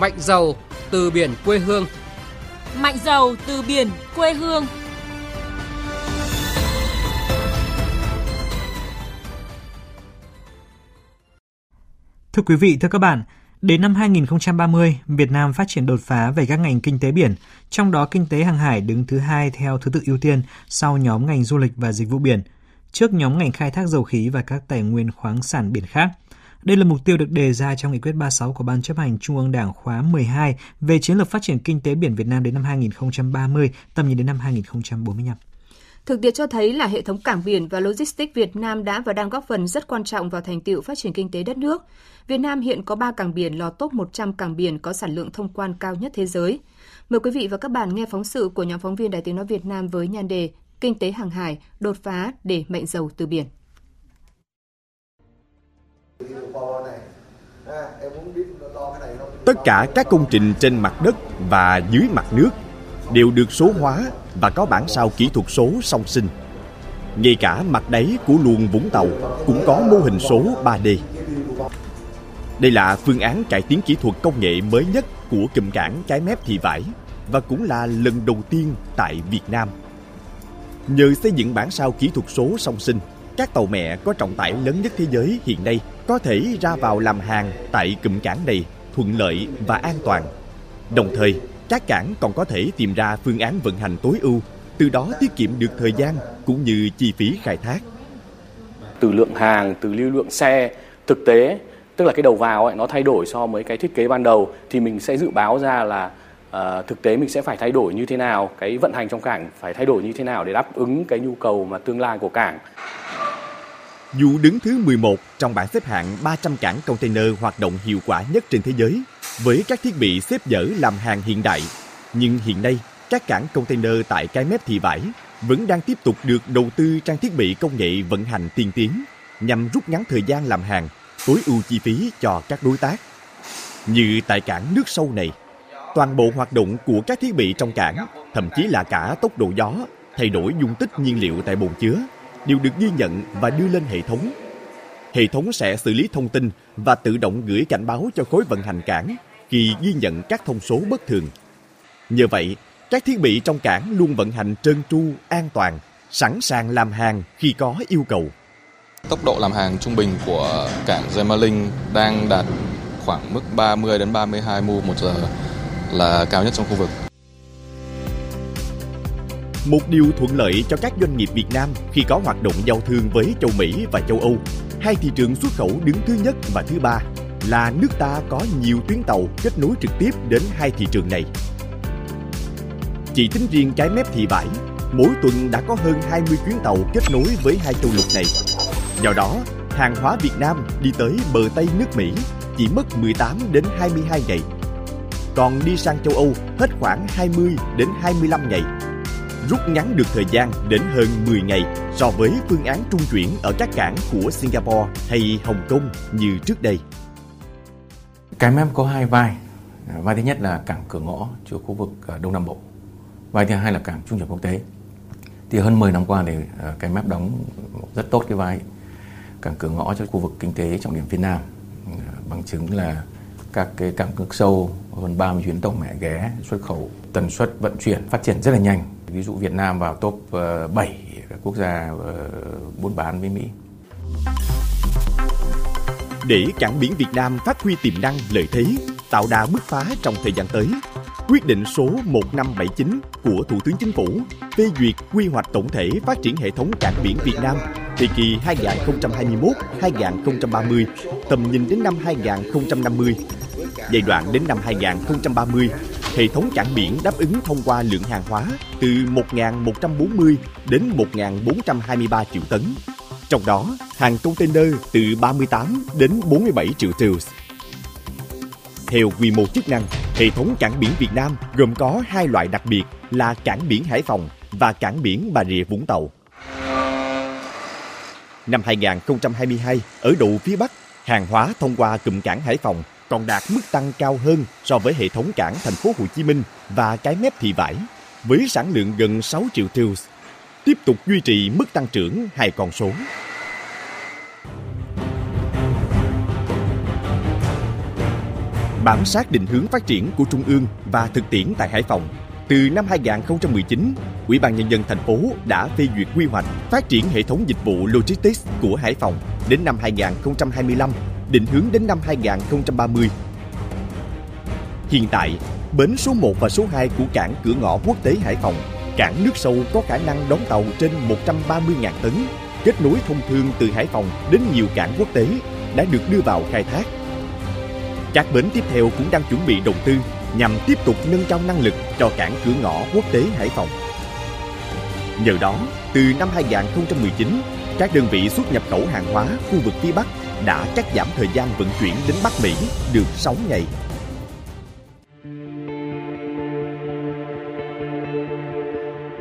Mạnh giàu từ biển quê hương. Mạnh giàu từ biển quê hương. Thưa quý vị, thưa các bạn, đến năm 2030, Việt Nam phát triển đột phá về các ngành kinh tế biển, trong đó kinh tế hàng hải đứng thứ hai theo thứ tự ưu tiên sau nhóm ngành du lịch và dịch vụ biển, trước nhóm ngành khai thác dầu khí và các tài nguyên khoáng sản biển khác. Đây là mục tiêu được đề ra trong nghị quyết 36 của Ban chấp hành Trung ương Đảng khóa 12 về chiến lược phát triển kinh tế biển Việt Nam đến năm 2030, tầm nhìn đến năm 2045. Thực tiễn cho thấy là hệ thống cảng biển và logistics Việt Nam đã và đang góp phần rất quan trọng vào thành tựu phát triển kinh tế đất nước. Việt Nam hiện có 3 cảng biển lọt top 100 cảng biển có sản lượng thông quan cao nhất thế giới. Mời quý vị và các bạn nghe phóng sự của nhóm phóng viên Đài Tiếng Nói Việt Nam với nhan đề Kinh tế hàng hải, đột phá để mệnh dầu từ biển. Tất cả các công trình trên mặt đất và dưới mặt nước đều được số hóa và có bản sao kỹ thuật số song sinh. Ngay cả mặt đáy của luồng Vũng Tàu cũng có mô hình số 3D. Đây là phương án cải tiến kỹ thuật công nghệ mới nhất của cụm cảng Cái Mép Thị Vải và cũng là lần đầu tiên tại Việt Nam. Nhờ xây dựng bản sao kỹ thuật số song sinh, các tàu mẹ có trọng tải lớn nhất thế giới hiện nay có thể ra vào làm hàng tại cụm cảng này thuận lợi và an toàn. Đồng thời, các cảng còn có thể tìm ra phương án vận hành tối ưu, từ đó tiết kiệm được thời gian cũng như chi phí khai thác. Từ lượng hàng, từ lưu lượng xe, thực tế, tức là cái đầu vào ấy, nó thay đổi so với cái thiết kế ban đầu thì mình sẽ dự báo ra là uh, thực tế mình sẽ phải thay đổi như thế nào, cái vận hành trong cảng phải thay đổi như thế nào để đáp ứng cái nhu cầu mà tương lai của cảng. Dù đứng thứ 11 trong bảng xếp hạng 300 cảng container hoạt động hiệu quả nhất trên thế giới, với các thiết bị xếp dỡ làm hàng hiện đại, nhưng hiện nay các cảng container tại cái mép thị vải vẫn đang tiếp tục được đầu tư trang thiết bị công nghệ vận hành tiên tiến nhằm rút ngắn thời gian làm hàng, tối ưu chi phí cho các đối tác. Như tại cảng nước sâu này, toàn bộ hoạt động của các thiết bị trong cảng, thậm chí là cả tốc độ gió, thay đổi dung tích nhiên liệu tại bồn chứa, đều được ghi nhận và đưa lên hệ thống. Hệ thống sẽ xử lý thông tin và tự động gửi cảnh báo cho khối vận hành cảng khi ghi nhận các thông số bất thường. Nhờ vậy, các thiết bị trong cảng luôn vận hành trơn tru, an toàn, sẵn sàng làm hàng khi có yêu cầu. Tốc độ làm hàng trung bình của cảng Gemalink đang đạt khoảng mức 30 đến 32 mu một giờ là cao nhất trong khu vực. Một điều thuận lợi cho các doanh nghiệp Việt Nam khi có hoạt động giao thương với châu Mỹ và châu Âu, hai thị trường xuất khẩu đứng thứ nhất và thứ ba là nước ta có nhiều tuyến tàu kết nối trực tiếp đến hai thị trường này. Chỉ tính riêng cái mép thị vải, mỗi tuần đã có hơn 20 chuyến tàu kết nối với hai châu lục này. Do đó, hàng hóa Việt Nam đi tới bờ Tây nước Mỹ chỉ mất 18 đến 22 ngày. Còn đi sang châu Âu hết khoảng 20 đến 25 ngày. Rút ngắn được thời gian đến hơn 10 ngày so với phương án trung chuyển ở các cảng của Singapore hay Hồng Kông như trước đây. Cái Nam có hai vai. Vai thứ nhất là cảng cửa ngõ cho khu vực ờ, Đông Nam Bộ. Vai thứ hai là cảng trung chuyển quốc tế. Thì hơn 10 năm qua thì ờ, cái map đóng rất tốt cái vai cảng cửa ngõ cho khu vực kinh tế trọng điểm phía Nam. Ờ, bằng chứng là các cái cảng nước sâu, hơn 30 chuyến tàu mẹ ghé, xuất khẩu, tần suất vận chuyển phát triển rất là nhanh. Ví dụ Việt Nam vào top ờ, 7 các quốc gia ờ, buôn bán với Mỹ. Để cảng biển Việt Nam phát huy tiềm năng lợi thế, tạo đà bứt phá trong thời gian tới, quyết định số 1579 của Thủ tướng Chính phủ phê duyệt quy hoạch tổng thể phát triển hệ thống cảng biển Việt Nam thời kỳ 2021-2030, tầm nhìn đến năm 2050. Giai đoạn đến năm 2030, hệ thống cảng biển đáp ứng thông qua lượng hàng hóa từ 1.140 đến 1.423 triệu tấn. Trong đó, hàng container từ 38 đến 47 triệu TEU. Theo quy mô chức năng, hệ thống cảng biển Việt Nam gồm có hai loại đặc biệt là cảng biển Hải Phòng và cảng biển Bà Rịa Vũng Tàu. Năm 2022, ở đầu phía Bắc, hàng hóa thông qua cụm cảng Hải Phòng còn đạt mức tăng cao hơn so với hệ thống cảng thành phố Hồ Chí Minh và cái mép thị vải, với sản lượng gần 6 triệu TEU, tiếp tục duy trì mức tăng trưởng hai con số. bám sát định hướng phát triển của Trung ương và thực tiễn tại Hải Phòng. Từ năm 2019, Ủy ban Nhân dân thành phố đã phê duyệt quy hoạch phát triển hệ thống dịch vụ logistics của Hải Phòng đến năm 2025, định hướng đến năm 2030. Hiện tại, bến số 1 và số 2 của cảng cửa ngõ quốc tế Hải Phòng, cảng nước sâu có khả năng đón tàu trên 130.000 tấn, kết nối thông thương từ Hải Phòng đến nhiều cảng quốc tế đã được đưa vào khai thác. Các bến tiếp theo cũng đang chuẩn bị đầu tư nhằm tiếp tục nâng cao năng lực cho cảng cửa ngõ quốc tế Hải Phòng. Nhờ đó, từ năm 2019, các đơn vị xuất nhập khẩu hàng hóa khu vực phía Bắc đã cắt giảm thời gian vận chuyển đến Bắc Mỹ được 6 ngày.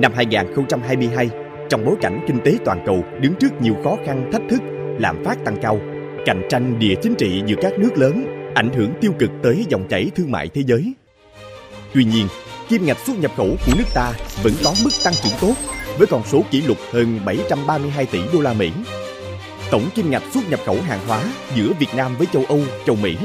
Năm 2022, trong bối cảnh kinh tế toàn cầu đứng trước nhiều khó khăn thách thức, lạm phát tăng cao, cạnh tranh địa chính trị giữa các nước lớn ảnh hưởng tiêu cực tới dòng chảy thương mại thế giới. Tuy nhiên, kim ngạch xuất nhập khẩu của nước ta vẫn có mức tăng trưởng tốt với con số kỷ lục hơn 732 tỷ đô la Mỹ. Tổng kim ngạch xuất nhập khẩu hàng hóa giữa Việt Nam với châu Âu, châu Mỹ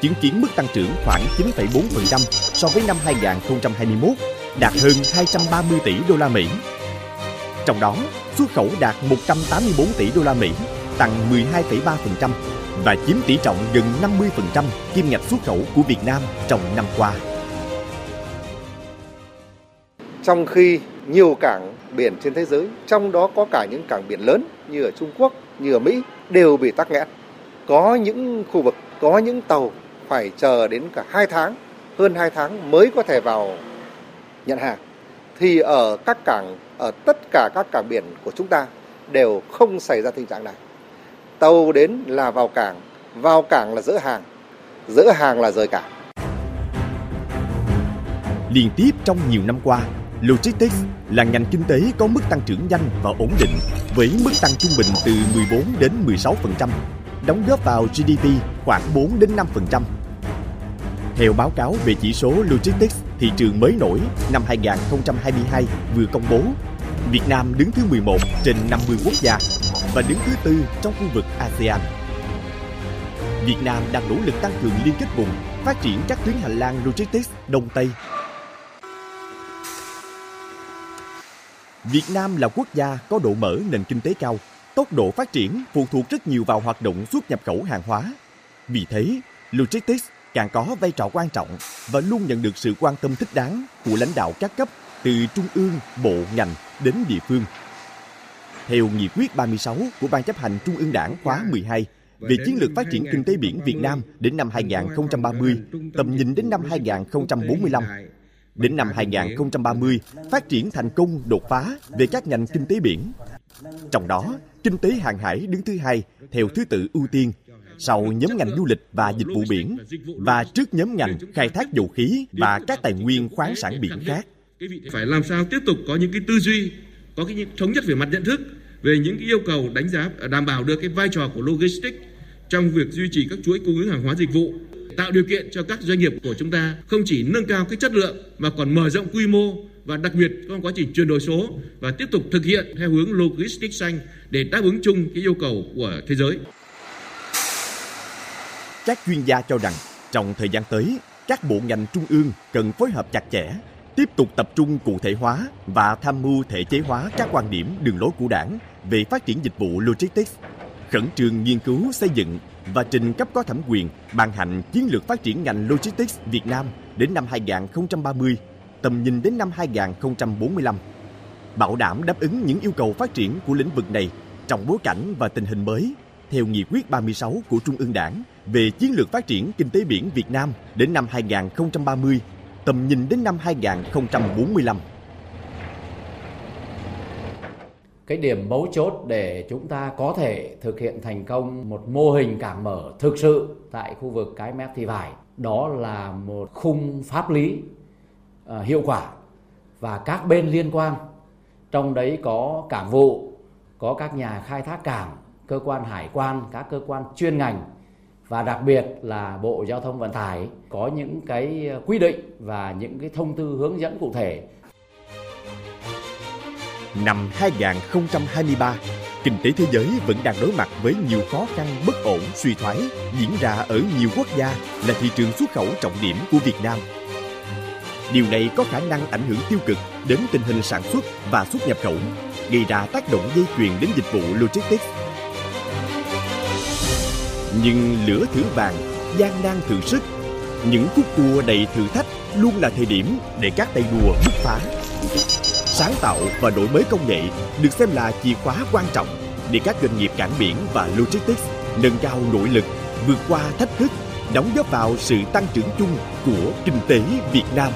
chứng kiến mức tăng trưởng khoảng 9,4% so với năm 2021, đạt hơn 230 tỷ đô la Mỹ. Trong đó, xuất khẩu đạt 184 tỷ đô la Mỹ, tăng 12,3% và chiếm tỷ trọng gần 50% kim ngạch xuất khẩu của Việt Nam trong năm qua. Trong khi nhiều cảng biển trên thế giới, trong đó có cả những cảng biển lớn như ở Trung Quốc, như ở Mỹ đều bị tắc nghẽn. Có những khu vực, có những tàu phải chờ đến cả 2 tháng, hơn 2 tháng mới có thể vào nhận hàng. Thì ở các cảng, ở tất cả các cảng biển của chúng ta đều không xảy ra tình trạng này. Tàu đến là vào cảng, vào cảng là dỡ hàng, dỡ hàng là rời cảng. Liên tiếp trong nhiều năm qua, Logistics là ngành kinh tế có mức tăng trưởng nhanh và ổn định với mức tăng trung bình từ 14 đến 16%, đóng góp vào GDP khoảng 4 đến 5%. Theo báo cáo về chỉ số Logistics thị trường mới nổi năm 2022 vừa công bố, Việt Nam đứng thứ 11 trên 50 quốc gia và đứng thứ tư trong khu vực ASEAN. Việt Nam đang nỗ lực tăng cường liên kết vùng, phát triển các tuyến hành lang logistics Đông Tây. Việt Nam là quốc gia có độ mở nền kinh tế cao, tốc độ phát triển phụ thuộc rất nhiều vào hoạt động xuất nhập khẩu hàng hóa. Vì thế, logistics càng có vai trò quan trọng và luôn nhận được sự quan tâm thích đáng của lãnh đạo các cấp từ trung ương, bộ, ngành đến địa phương. Theo nghị quyết 36 của Ban chấp hành Trung ương Đảng khóa 12 về chiến lược phát triển kinh tế biển Việt Nam đến năm 2030, tầm nhìn đến năm 2045. Đến năm 2030, phát triển thành công đột phá về các ngành kinh tế biển. Trong đó, kinh tế hàng hải đứng thứ hai theo thứ tự ưu tiên, sau nhóm ngành du lịch và dịch vụ biển và trước nhóm ngành khai thác dầu khí và các tài nguyên khoáng sản biển khác. Phải làm sao tiếp tục có những cái tư duy, có cái thống nhất về mặt nhận thức về những cái yêu cầu đánh giá đảm bảo được cái vai trò của logistics trong việc duy trì các chuỗi cung ứng hàng hóa dịch vụ tạo điều kiện cho các doanh nghiệp của chúng ta không chỉ nâng cao cái chất lượng mà còn mở rộng quy mô và đặc biệt trong quá trình chuyển đổi số và tiếp tục thực hiện theo hướng logistics xanh để đáp ứng chung cái yêu cầu của thế giới. Các chuyên gia cho rằng trong thời gian tới, các bộ ngành trung ương cần phối hợp chặt chẽ, tiếp tục tập trung cụ thể hóa và tham mưu thể chế hóa các quan điểm đường lối của Đảng về phát triển dịch vụ logistics, khẩn trương nghiên cứu xây dựng và trình cấp có thẩm quyền ban hành chiến lược phát triển ngành logistics Việt Nam đến năm 2030, tầm nhìn đến năm 2045, bảo đảm đáp ứng những yêu cầu phát triển của lĩnh vực này trong bối cảnh và tình hình mới theo nghị quyết 36 của Trung ương Đảng về chiến lược phát triển kinh tế biển Việt Nam đến năm 2030, tầm nhìn đến năm 2045. Cái điểm mấu chốt để chúng ta có thể thực hiện thành công một mô hình cảng mở thực sự tại khu vực cái mép thị vải. Đó là một khung pháp lý uh, hiệu quả và các bên liên quan. Trong đấy có cảng vụ có các nhà khai thác cảng cơ quan hải quan các cơ quan chuyên ngành và đặc biệt là bộ giao thông vận tải có những cái quy định và những cái thông tư hướng dẫn cụ thể Năm 2023, kinh tế thế giới vẫn đang đối mặt với nhiều khó khăn bất ổn, suy thoái diễn ra ở nhiều quốc gia là thị trường xuất khẩu trọng điểm của Việt Nam. Điều này có khả năng ảnh hưởng tiêu cực đến tình hình sản xuất và xuất nhập khẩu, gây ra tác động dây chuyền đến dịch vụ logistics. Nhưng lửa thử vàng, gian nan thử sức, những khúc cua đầy thử thách luôn là thời điểm để các tay đua bứt phá sáng tạo và đổi mới công nghệ được xem là chìa khóa quan trọng để các doanh nghiệp cảng biển và logistics nâng cao nội lực, vượt qua thách thức, đóng góp vào sự tăng trưởng chung của kinh tế Việt Nam.